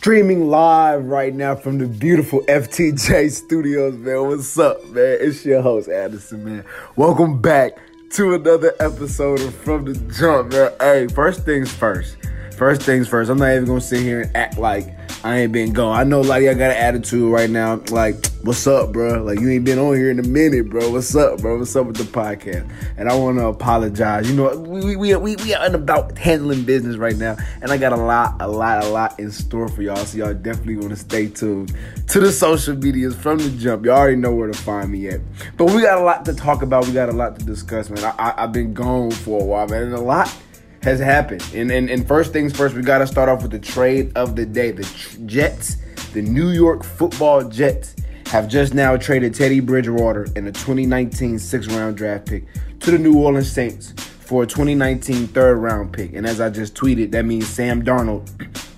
Streaming live right now from the beautiful FTJ studios, man. What's up, man? It's your host, Addison, man. Welcome back to another episode of From the Jump, man. Hey, first things first. First things first. I'm not even gonna sit here and act like I ain't been gone. I know a lot of y'all got an attitude right now. Like, what's up, bro? Like, you ain't been on here in a minute, bro. What's up, bro? What's up with the podcast? And I want to apologize. You know, we we we we are in about handling business right now, and I got a lot, a lot, a lot in store for y'all. So y'all definitely want to stay tuned to the social medias from the jump. Y'all already know where to find me at. But we got a lot to talk about. We got a lot to discuss, man. I, I, I've been gone for a while, man, and a lot has happened. And, and, and first things first, we got to start off with the trade of the day. The Jets, the New York football Jets, have just now traded Teddy Bridgewater in a 2019 sixth round draft pick to the New Orleans Saints for a 2019 third round pick. And as I just tweeted, that means Sam Darnold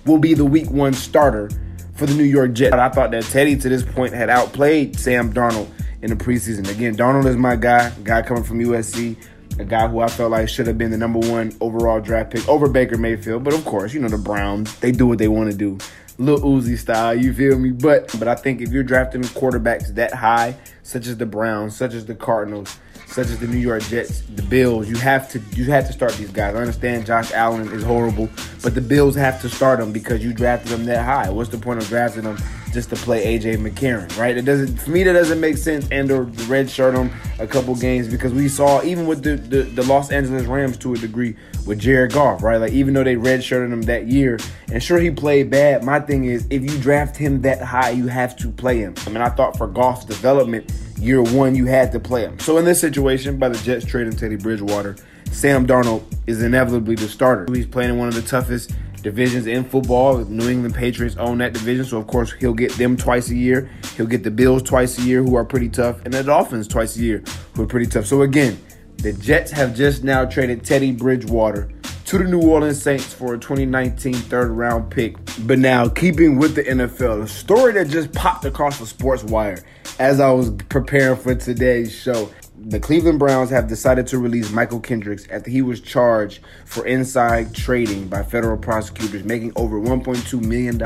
will be the week one starter for the New York Jets. But I thought that Teddy to this point had outplayed Sam Darnold in the preseason. Again, Darnold is my guy, guy coming from USC a guy who I felt like should have been the number one overall draft pick over Baker Mayfield. But of course, you know the Browns, they do what they want to do. Little Uzi style, you feel me? But but I think if you're drafting quarterbacks that high, such as the Browns, such as the Cardinals, such as the New York Jets, the Bills, you have to you have to start these guys. I understand Josh Allen is horrible, but the Bills have to start them because you drafted them that high. What's the point of drafting them just to play AJ McCarron, right? It doesn't for me that doesn't make sense. And or red shirt them a couple games because we saw even with the, the, the Los Angeles Rams to a degree with Jared Goff, right? Like even though they red shirted him that year, and sure he played bad. My thing is if you draft him that high, you have to play him. I mean, I thought for Goff's development year one, you had to play him. So in this situation, by the Jets trading Teddy Bridgewater, Sam Darnold is inevitably the starter. He's playing in one of the toughest divisions in football. New England Patriots own that division, so of course he'll get them twice a year. He'll get the Bills twice a year, who are pretty tough, and the Dolphins twice a year, who are pretty tough. So again, the Jets have just now traded Teddy Bridgewater to the New Orleans Saints for a 2019 third round pick. But now, keeping with the NFL, a story that just popped across the sports wire as I was preparing for today's show the Cleveland Browns have decided to release Mychal Kendricks after he was charged for inside trading by federal prosecutors, making over $1.2 million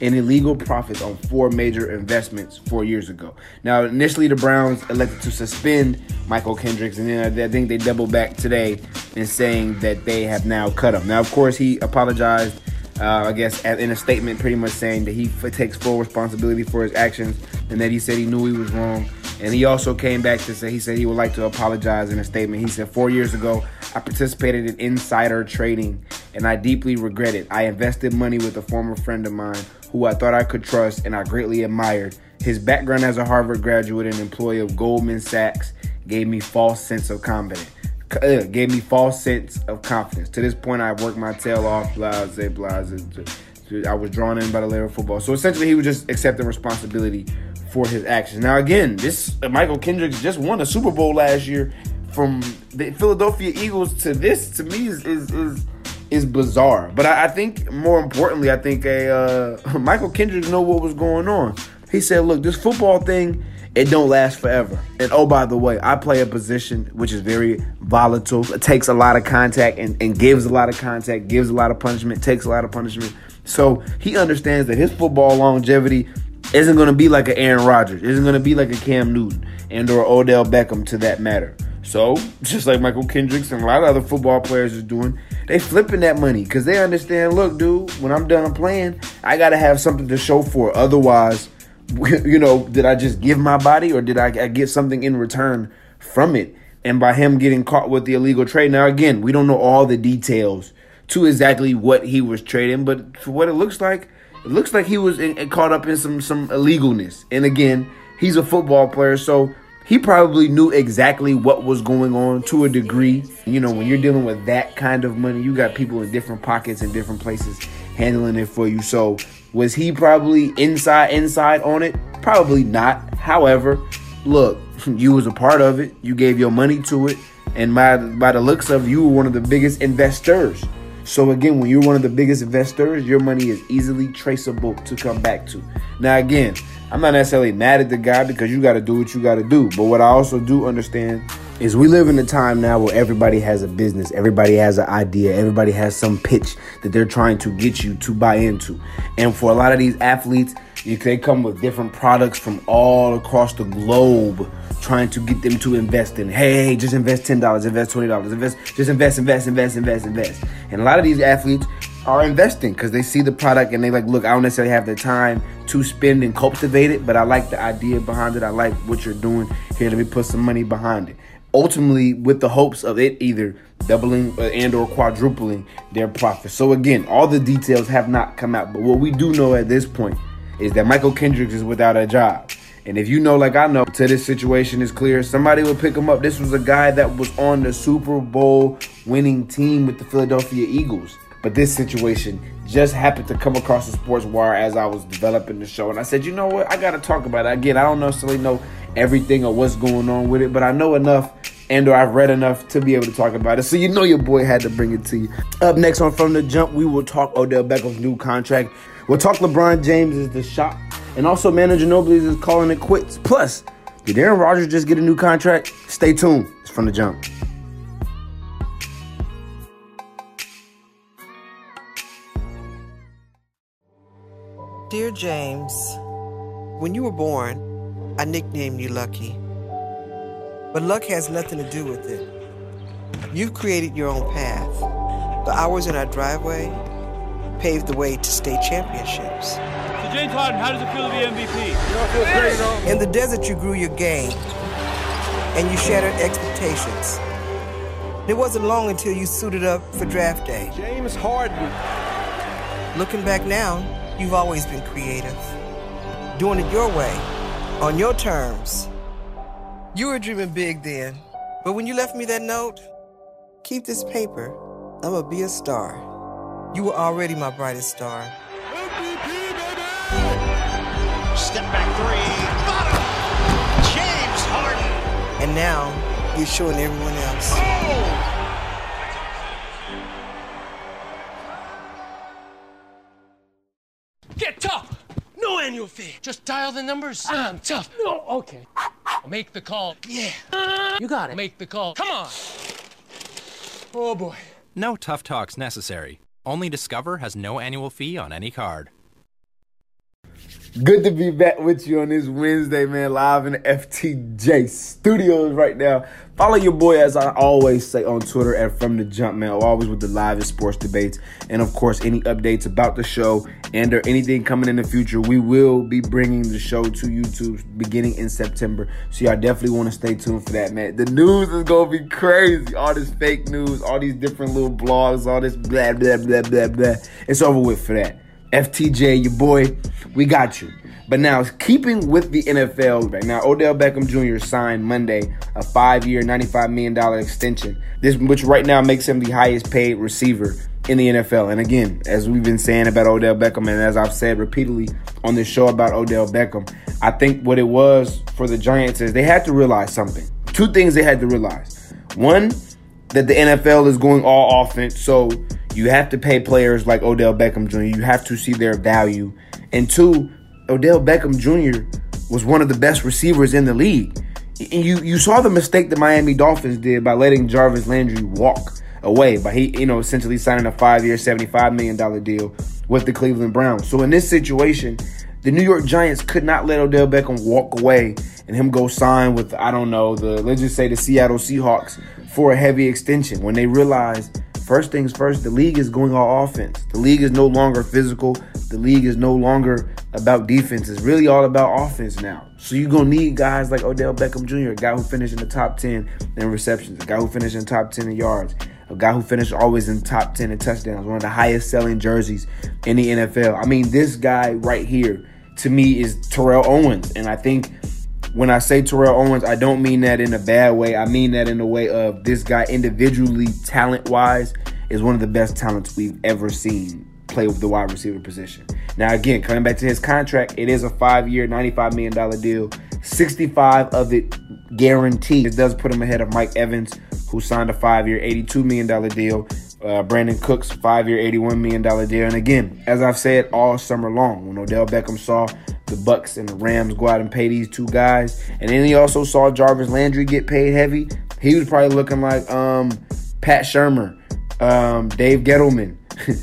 in illegal profits on four major investments four years ago. Now, initially, the Browns elected to suspend Mychal Kendricks, and then I think they doubled back today in saying that they have now cut him. Now, of course, he apologized. Uh, I guess in a statement, pretty much saying that he takes full responsibility for his actions and that he said he knew he was wrong and he also came back to say he said he would like to apologize in a statement. He said, Four years ago, I participated in insider trading and I deeply regret it. I invested money with a former friend of mine who I thought I could trust and I greatly admired. His background as a Harvard graduate and employee of Goldman Sachs gave me false sense of confidence. Uh, gave me false sense of confidence. To this point, I worked my tail off, blah, blah. I was drawn in by the layer of football. So essentially, he was just accepting responsibility for his actions. Now, again, this Michael Mychal Kendricks just won a Super Bowl last year. From the Philadelphia Eagles to this, to me, is is is, is bizarre. But I, I, think more importantly, I think a uh, Mychal Kendricks know what was going on. He said, "Look, this football thing." It don't last forever. And oh, by the way, I play a position which is very volatile. It takes a lot of contact and, and gives a lot of contact, gives a lot of punishment, takes a lot of punishment. So he understands that his football longevity isn't going to be like an Aaron Rodgers, isn't going to be like a Cam Newton and or Odell Beckham to that matter. So, just like Mychal Kendricks and a lot of other football players is doing, they flipping that money because they understand, look, dude, when I'm done playing, I got to have something to show for it. Otherwise, you know, did I just give my body or did I, I get something in return from it? And by him getting caught with the illegal trade, now again, we don't know all the details to exactly what he was trading, but what it looks like, it looks like he was in, caught up in some some illegalness. And again, he's a football player, so he probably knew exactly what was going on to a degree. You know, when you're dealing with that kind of money, you got people in different pockets and different places handling it for you. So, was he probably inside inside on it? Probably not. However, look, you was a part of it. You gave your money to it, and by by the looks of you, were one of the biggest investors. So again, when you're one of the biggest investors, your money is easily traceable to come back to. Now again, I'm not necessarily mad at the guy because you got to do what you got to do. But what I also do understand is we live in a time now where everybody has a business, everybody has an idea, everybody has some pitch that they're trying to get you to buy into. And for a lot of these athletes, they come with different products from all across the globe trying to get them to invest in. Hey, hey just invest $10, invest $20, invest, just invest, invest, invest, invest, invest. And a lot of these athletes are investing because they see the product and they like, look, I don't necessarily have the time to spend and cultivate it, but I like the idea behind it. I like what you're doing. Here, let me put some money behind it ultimately with the hopes of it either doubling and or quadrupling their profits. So again, all the details have not come out, but what we do know at this point is that Mychal Kendricks is without a job. And if you know, like I know, to this situation is clear, somebody will pick him up. This was a guy that was on the Super Bowl winning team with the Philadelphia Eagles. But this situation just happened to come across the sports wire as I was developing the show. And I said, you know what? I got to talk about it. Again, I don't necessarily know everything or what's going on with it, but I know enough and or I've read enough to be able to talk about it. So you know your boy had to bring it to you. Up next on From the Jump, we will talk Odell Beckham's new contract. We'll talk LeBron James is the shot. And also Manu Ginobili is calling it quits. Plus, did Aaron Rodgers just get a new contract? Stay tuned. It's From the Jump. Dear James, when you were born, I nicknamed you Lucky. But luck has nothing to do with it. You've created your own path. The hours in our driveway paved the way to state championships. So James Harden, how does it feel to be MVP? You know, feel great, you? In the desert, you grew your game, and you shattered expectations. It wasn't long until you suited up for draft day. James Harden. Looking back now, you've always been creative, doing it your way on your terms. You were dreaming big then, but when you left me that note, keep this paper. I'ma be a star. You were already my brightest star. MVP, baby! Step back three, bottom. James Harden. And now you're showing everyone else. Oh! Get tough! No annual fee. Just dial the numbers. I'm tough. No, okay. Make the call. Yeah. You got it. Make the call. Come on. Oh boy. No tough talks necessary. Only Discover has no annual fee on any card. Good to be back with you on this Wednesday, man, live in the FTJ studios right now. Follow your boy, as I always say on Twitter, at From the Jump, man, always with the live sports debates. And of course, any updates about the show and or anything coming in the future, we will be bringing the show to YouTube beginning in September. So y'all definitely want to stay tuned for that, man. The news is going to be crazy. All this fake news, all these different little blogs, all this blah, blah, blah, blah, blah. It's over with for that. FTJ, your boy, we got you. But now, keeping with the NFL, right now, Odell Beckham Jr. signed Monday a five-year, $95 million extension. This, which right now makes him the highest-paid receiver in the NFL. And again, as we've been saying about Odell Beckham, and as I've said repeatedly on this show about Odell Beckham, I think what it was for the Giants is they had to realize something. Two things they had to realize. One, that the NFL is going all offense, so you have to pay players like Odell Beckham Jr. You have to see their value. And two, Odell Beckham Jr. was one of the best receivers in the league. And you you saw the mistake the Miami Dolphins did by letting Jarvis Landry walk away by he you know essentially signing a five year, seventy five million dollar deal with the Cleveland Browns. So in this situation, the New York Giants could not let Odell Beckham walk away and him go sign with I don't know the let's just say the Seattle Seahawks for a heavy extension when they realized First things first, the league is going all offense. The league is no longer physical. The league is no longer about defense. It's really all about offense now. So you're going to need guys like Odell Beckham Jr., a guy who finished in the top 10 in receptions, a guy who finished in top 10 in yards, a guy who finished always in top 10 in touchdowns, one of the highest selling jerseys in the NFL. I mean, this guy right here, to me, is Terrell Owens. And I think when I say Terrell Owens, I don't mean that in a bad way. I mean that in a way of this guy individually, talent wise, is one of the best talents we've ever seen play with the wide receiver position. Now, again, coming back to his contract, it is a five year, $95 million deal. 65 of it guaranteed. It does put him ahead of Mike Evans, who signed a five year, $82 million deal. Uh, Brandin Cooks, five year, $81 million deal. And again, as I've said all summer long, when Odell Beckham saw the Bucs and the Rams go out and pay these two guys. And then he also saw Jarvis Landry get paid heavy. He was probably looking like um, Pat Shurmur, um, Dave Gettleman.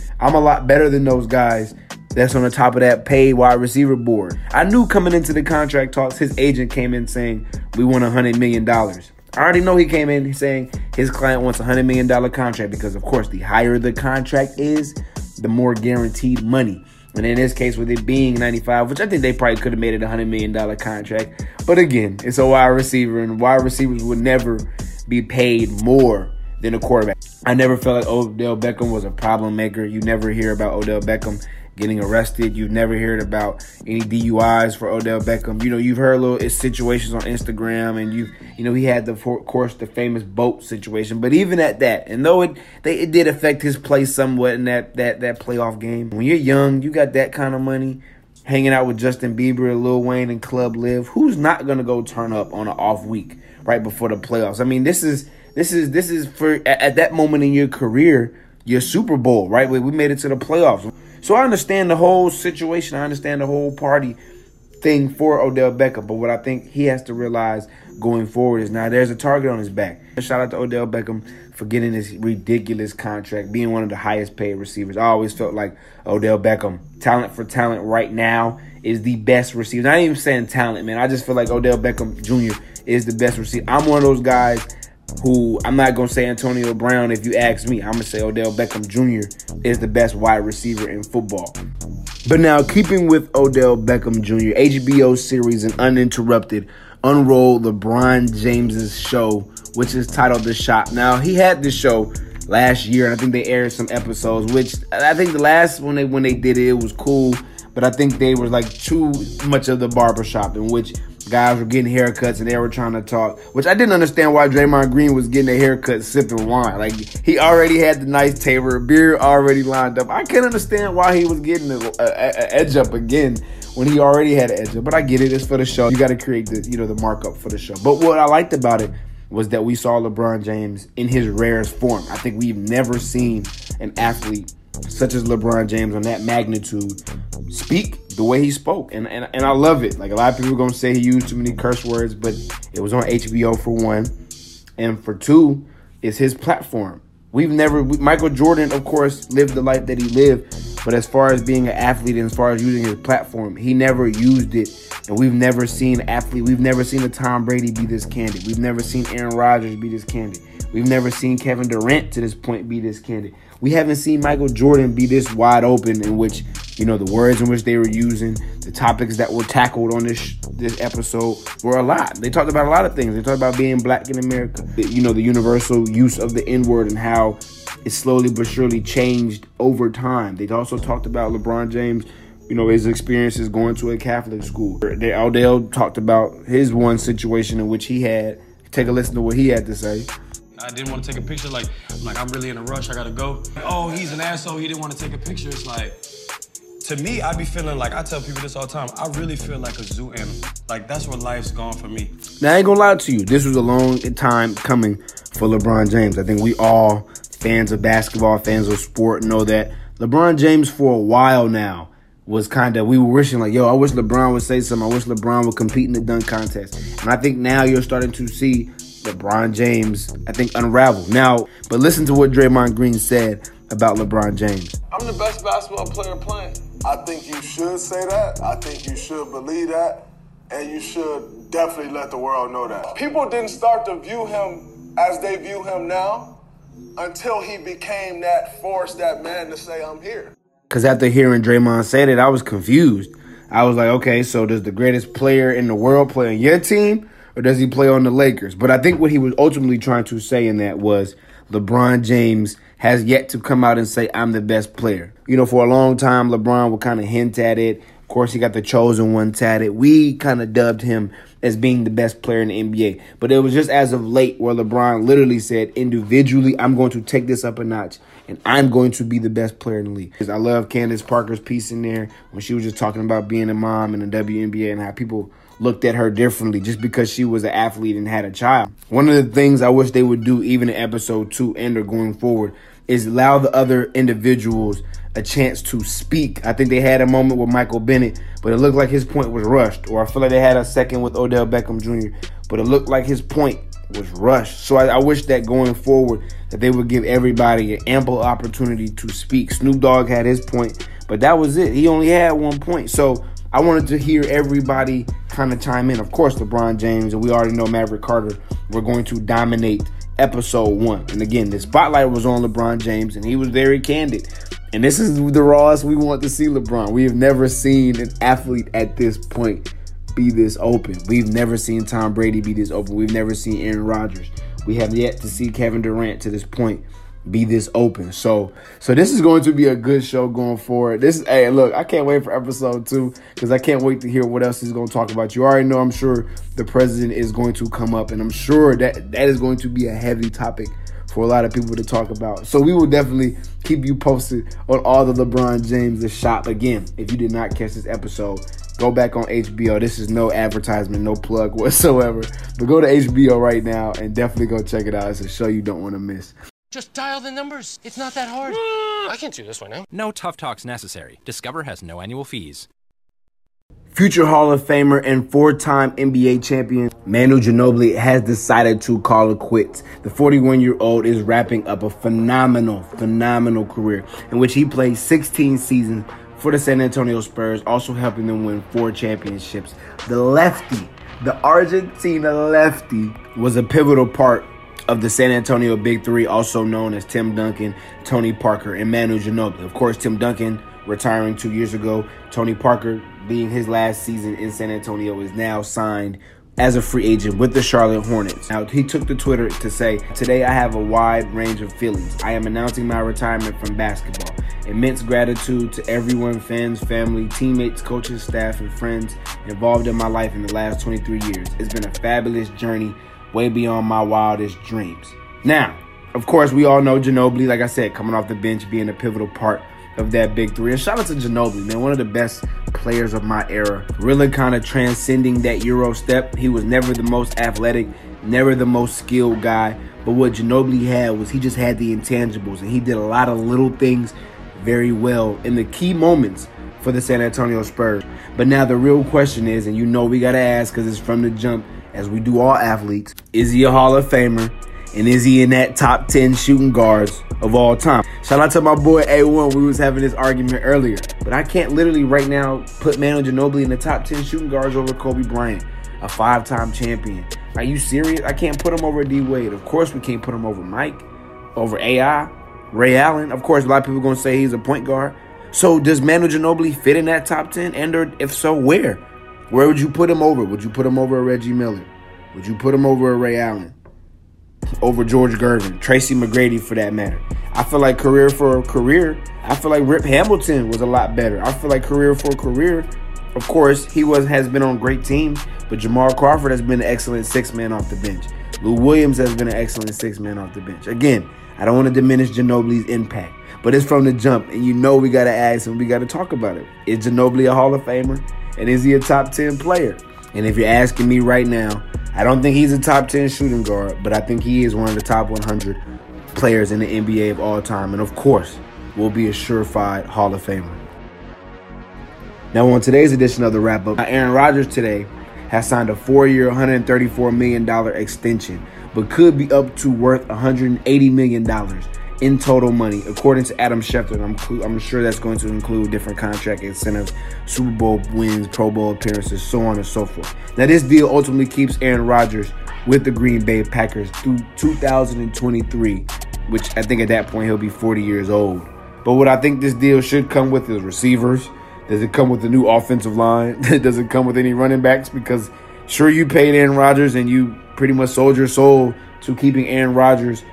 I'm a lot better than those guys that's on the top of that paid wide receiver board. I knew coming into the contract talks, his agent came in saying, We want $100 million. I already know he came in saying his client wants a $100 million contract because, of course, the higher the contract is, the more guaranteed money. And in this case, with it being 95, which I think they probably could have made it a $100 million contract. But again, it's a wide receiver, and wide receivers would never be paid more than a quarterback. I never felt like Odell Beckham was a problem maker. You never hear about Odell Beckham getting arrested. You've never heard about any DUIs for Odell Beckham. You know, you've heard a little situations on Instagram, and you you know he had the of course the famous boat situation. But even at that, and though it they it did affect his play somewhat in that that that playoff game. When you're young, you got that kind of money. Hanging out with Justin Bieber, Lil Wayne, and Club Live. Who's not gonna go turn up on an off week right before the playoffs? I mean, this is this is this is for at that moment in your career, your Super Bowl, right? We made it to the playoffs. So I understand the whole situation. I understand the whole party thing for Odell Beckham. But what I think he has to realize going forward is now there's a target on his back. Shout out to Odell Beckham for getting this ridiculous contract, being one of the highest paid receivers. I always felt like Odell Beckham, talent for talent right now, is the best receiver. Not even saying talent, man. I just feel like Odell Beckham Jr. is the best receiver. I'm one of those guys who I'm not gonna say Antonio Brown if you ask me. I'm gonna say Odell Beckham Jr. is the best wide receiver in football. But now, keeping with Odell Beckham Jr., HBO series and uninterrupted unroll LeBron James's show, which is titled The Shop. Now, he had this show last year, and I think they aired some episodes. Which I think the last one they when they did it, it was cool, but I think they were like too much of the barbershop, in which guys were getting haircuts and they were trying to talk, which I didn't understand why Draymond Green was getting a haircut sipping wine. Like he already had the nice Taylor beer already lined up. I can't understand why he was getting an edge up again when he already had an edge up. But I get it; it's for the show. You got to create the you know the markup for the show. But what I liked about it was that we saw LeBron James in his rarest form. I think we've never seen an athlete such as LeBron James on that magnitude speak the way he spoke. And, and, and I love it. Like a lot of people are going to say he used too many curse words, but it was on HBO for one. And for two, is his platform. We've never, we, Michael Jordan, of course, lived the life that he lived. But as far as being an athlete and as far as using his platform, he never used it. And we've never seen athlete, we've never seen a Tom Brady be this candid. We've never seen Aaron Rodgers be this candid. We've never seen Kevin Durant to this point be this candid. We haven't seen Michael Jordan be this wide open in which, you know, the words in which they were using, the topics that were tackled on this this episode were a lot. They talked about a lot of things. They talked about being black in America, you know, the universal use of the N-word and how it slowly but surely changed over time. They also talked about LeBron James you know, his experiences going to a Catholic school. They, Odell talked about his one situation in which he had. Take a listen to what he had to say. I didn't want to take a picture. Like, I'm like, I'm really in a rush. I gotta go. Oh, he's an asshole. He didn't want to take a picture. It's like, to me, I be feeling like I tell people this all the time. I really feel like a zoo animal. Like that's where life's gone for me. Now I ain't gonna lie to you. This was a long time coming for LeBron James. I think we all fans of basketball, fans of sport, know that LeBron James for a while now was kind of we were wishing like, yo, I wish LeBron would say something. I wish LeBron would compete in the dunk contest. And I think now you're starting to see LeBron James, I think, unravel. Now, but listen to what Draymond Green said about LeBron James. I'm the best basketball player playing. I think you should say that. I think you should believe that. And you should definitely let the world know that. People didn't start to view him as they view him now until he became that force, that man to say, I'm here. Because after hearing Draymond say that, I was confused. I was like, okay, so does the greatest player in the world play on your team? or does he play on the Lakers? But I think what he was ultimately trying to say in that was LeBron James has yet to come out and say, I'm the best player. You know, for a long time, LeBron would kind of hint at it. Of course, he got the chosen one tatted. We kind of dubbed him as being the best player in the NBA. But it was just as of late where LeBron literally said, individually, I'm going to take this up a notch and I'm going to be the best player in the league. Because I love Candace Parker's piece in there when she was just talking about being a mom in the WNBA and how people looked at her differently just because she was an athlete and had a child. One of the things I wish they would do even in episode two and or going forward is allow the other individuals a chance to speak. I think they had a moment with Michael Bennett, but it looked like his point was rushed. Or I feel like they had a second with Odell Beckham Jr., but it looked like his point was rushed. So I, I wish that going forward that they would give everybody an ample opportunity to speak. Snoop Dogg had his point, but that was it. He only had one point. So I wanted to hear everybody kind of chime in. Of course, LeBron James, and we already know Maverick Carter were going to dominate episode one. And again, the spotlight was on LeBron James, and he was very candid. And this is the rawest we want to see LeBron. We have never seen an athlete at this point be this open. We've never seen Tom Brady be this open. We've never seen Aaron Rodgers. We have yet to see Kevin Durant to this point be this open. So so this is going to be a good show going forward. This is hey look, I can't wait for episode two because I can't wait to hear what else he's going to talk about. You already know I'm sure the president is going to come up, and I'm sure that that is going to be a heavy topic for a lot of people to talk about. So we will definitely keep you posted on all the LeBron James the shop. Again, if you did not catch this episode, go back on HBO. This is no advertisement, no plug whatsoever. But go to HBO right now and definitely go check it out. It's a show you don't want to miss. Just dial the numbers. It's not that hard. I can't do this right now. No tough talks necessary. Discover has no annual fees. Future Hall of Famer and four-time NBA champion Manu Ginobili has decided to call it quits. The 41-year-old is wrapping up a phenomenal, phenomenal career in which he played 16 seasons for the San Antonio Spurs, also helping them win four championships. The lefty, the Argentina lefty, was a pivotal part of the San Antonio Big Three, also known as Tim Duncan, Tony Parker, and Manu Ginobili. Of course, Tim Duncan retiring two years ago. Tony Parker, being his last season in San Antonio, is now signed as a free agent with the Charlotte Hornets. Now, he took to Twitter to say, Today I have a wide range of feelings. I am announcing my retirement from basketball. Immense gratitude to everyone, fans, family, teammates, coaches, staff, and friends involved in my life in the last 23 years. It's been a fabulous journey, way beyond my wildest dreams. Now, of course, we all know Ginobili, like I said, coming off the bench, being a pivotal part of that big three. And shout out to Ginobili, man, one of the best players of my era. Really kind of transcending that Euro step. He was never the most athletic, never the most skilled guy. But what Ginobili had was he just had the intangibles, and he did a lot of little things very well in the key moments for the San Antonio Spurs. But now the real question is, and you know we got to ask because it's from the jump, as we do all athletes, is he a Hall of Famer? And is he in that top 10 shooting guards of all time? Shout out to my boy A1. We was having this argument earlier. But I can't literally right now put Manu Ginobili in the top 10 shooting guards over Kobe Bryant, a five-time champion. Are you serious? I can't put him over D Wade. Of course we can't put him over Mike, over AI, Ray Allen. Of course, a lot of people are going to say he's a point guard. So does Manu Ginobili fit in that top 10? And or if so, where? Where would you put him over? Would you put him over a Reggie Miller? Would you put him over a Ray Allen? over George Gervin, Tracy McGrady for that matter. I feel like career for career, I feel like Rip Hamilton was a lot better. I feel like career for career, of course, he was has been on great teams, but Jamal Crawford has been an excellent six man off the bench. Lou Williams has been an excellent six man off the bench. Again, I don't want to diminish Ginobili's impact, but it's from the jump, and you know we got to ask and we got to talk about it. Is Ginobili a Hall of Famer? And is he a top 10 player? And if you're asking me right now, I don't think he's a top 10 shooting guard, but I think he is one of the top 100 players in the NBA of all time. And of course, will be a surefire Hall of Famer. Now, on today's edition of the wrap up, Aaron Rodgers today has signed a four year, $134 million extension, but could be up to worth $180 million in total money, according to Adam Schefter. I'm, I'm sure that's going to include different contract incentives, Super Bowl wins, Pro Bowl appearances, so on and so forth. Now, this deal ultimately keeps Aaron Rodgers with the Green Bay Packers through 2023, which I think at that point he'll be 40 years old. But what I think this deal should come with is receivers. Does it come with a new offensive line? Does it come with any running backs? Because sure, you paid Aaron Rodgers and you pretty much sold your soul to keeping Aaron Rodgers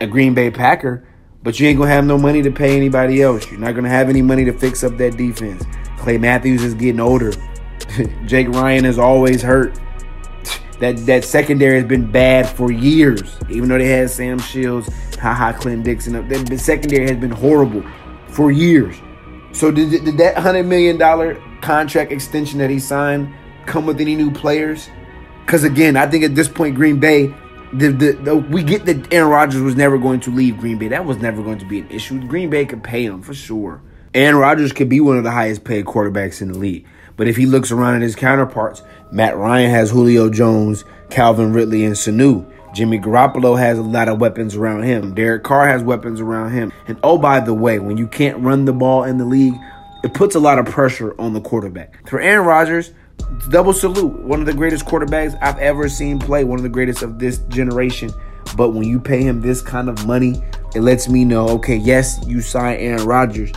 a Green Bay Packer but you ain't gonna have no money to pay anybody else. You're not gonna have any money to fix up that defense. Clay Matthews is getting older. Jake Ryan is always hurt. That that secondary has been bad for years. Even though they had Sam Shields, haha, Clinton-Dix, the, the secondary has been horrible for years. So did, did that hundred million dollar contract extension that he signed come with any new players? Because again, I think at this point Green Bay the, the, the, we get that Aaron Rodgers was never going to leave Green Bay. That was never going to be an issue. Green Bay could pay him for sure. Aaron Rodgers could be one of the highest paid quarterbacks in the league. But if he looks around at his counterparts, Matt Ryan has Julio Jones, Calvin Ridley, and Sanu. Jimmy Garoppolo has a lot of weapons around him. Derek Carr has weapons around him. And oh, by the way, when you can't run the ball in the league, it puts a lot of pressure on the quarterback. For Aaron Rodgers, double salute. One of the greatest quarterbacks I've ever seen play, one of the greatest of this generation. But when you pay him this kind of money, it lets me know, okay, yes, you sign Aaron Rodgers,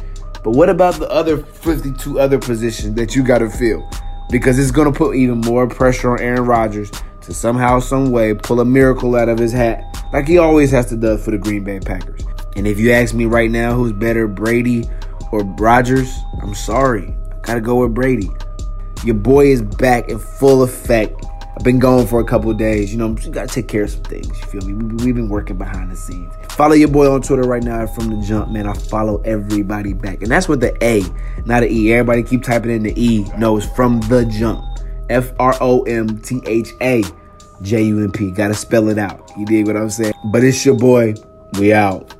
but what about the other 52 other positions that you got to fill? Because it's going to put even more pressure on Aaron Rodgers to somehow, some way, pull a miracle out of his hat, like he always has to do for the Green Bay Packers. And if you ask me right now who's better, Brady or Rodgers, I'm sorry. I gotta go with Brady. Your boy is back in full effect. I've been going for a couple days. You know, you gotta take care of some things. You feel me? We've been working behind the scenes. Follow your boy on Twitter right now from the jump, man. I follow everybody back. And that's with the A, not an E. Everybody keep typing in the E. No, it's from the jump. F R O M T H A J U M P. Gotta spell it out. You dig what I'm saying? But it's your boy. We out.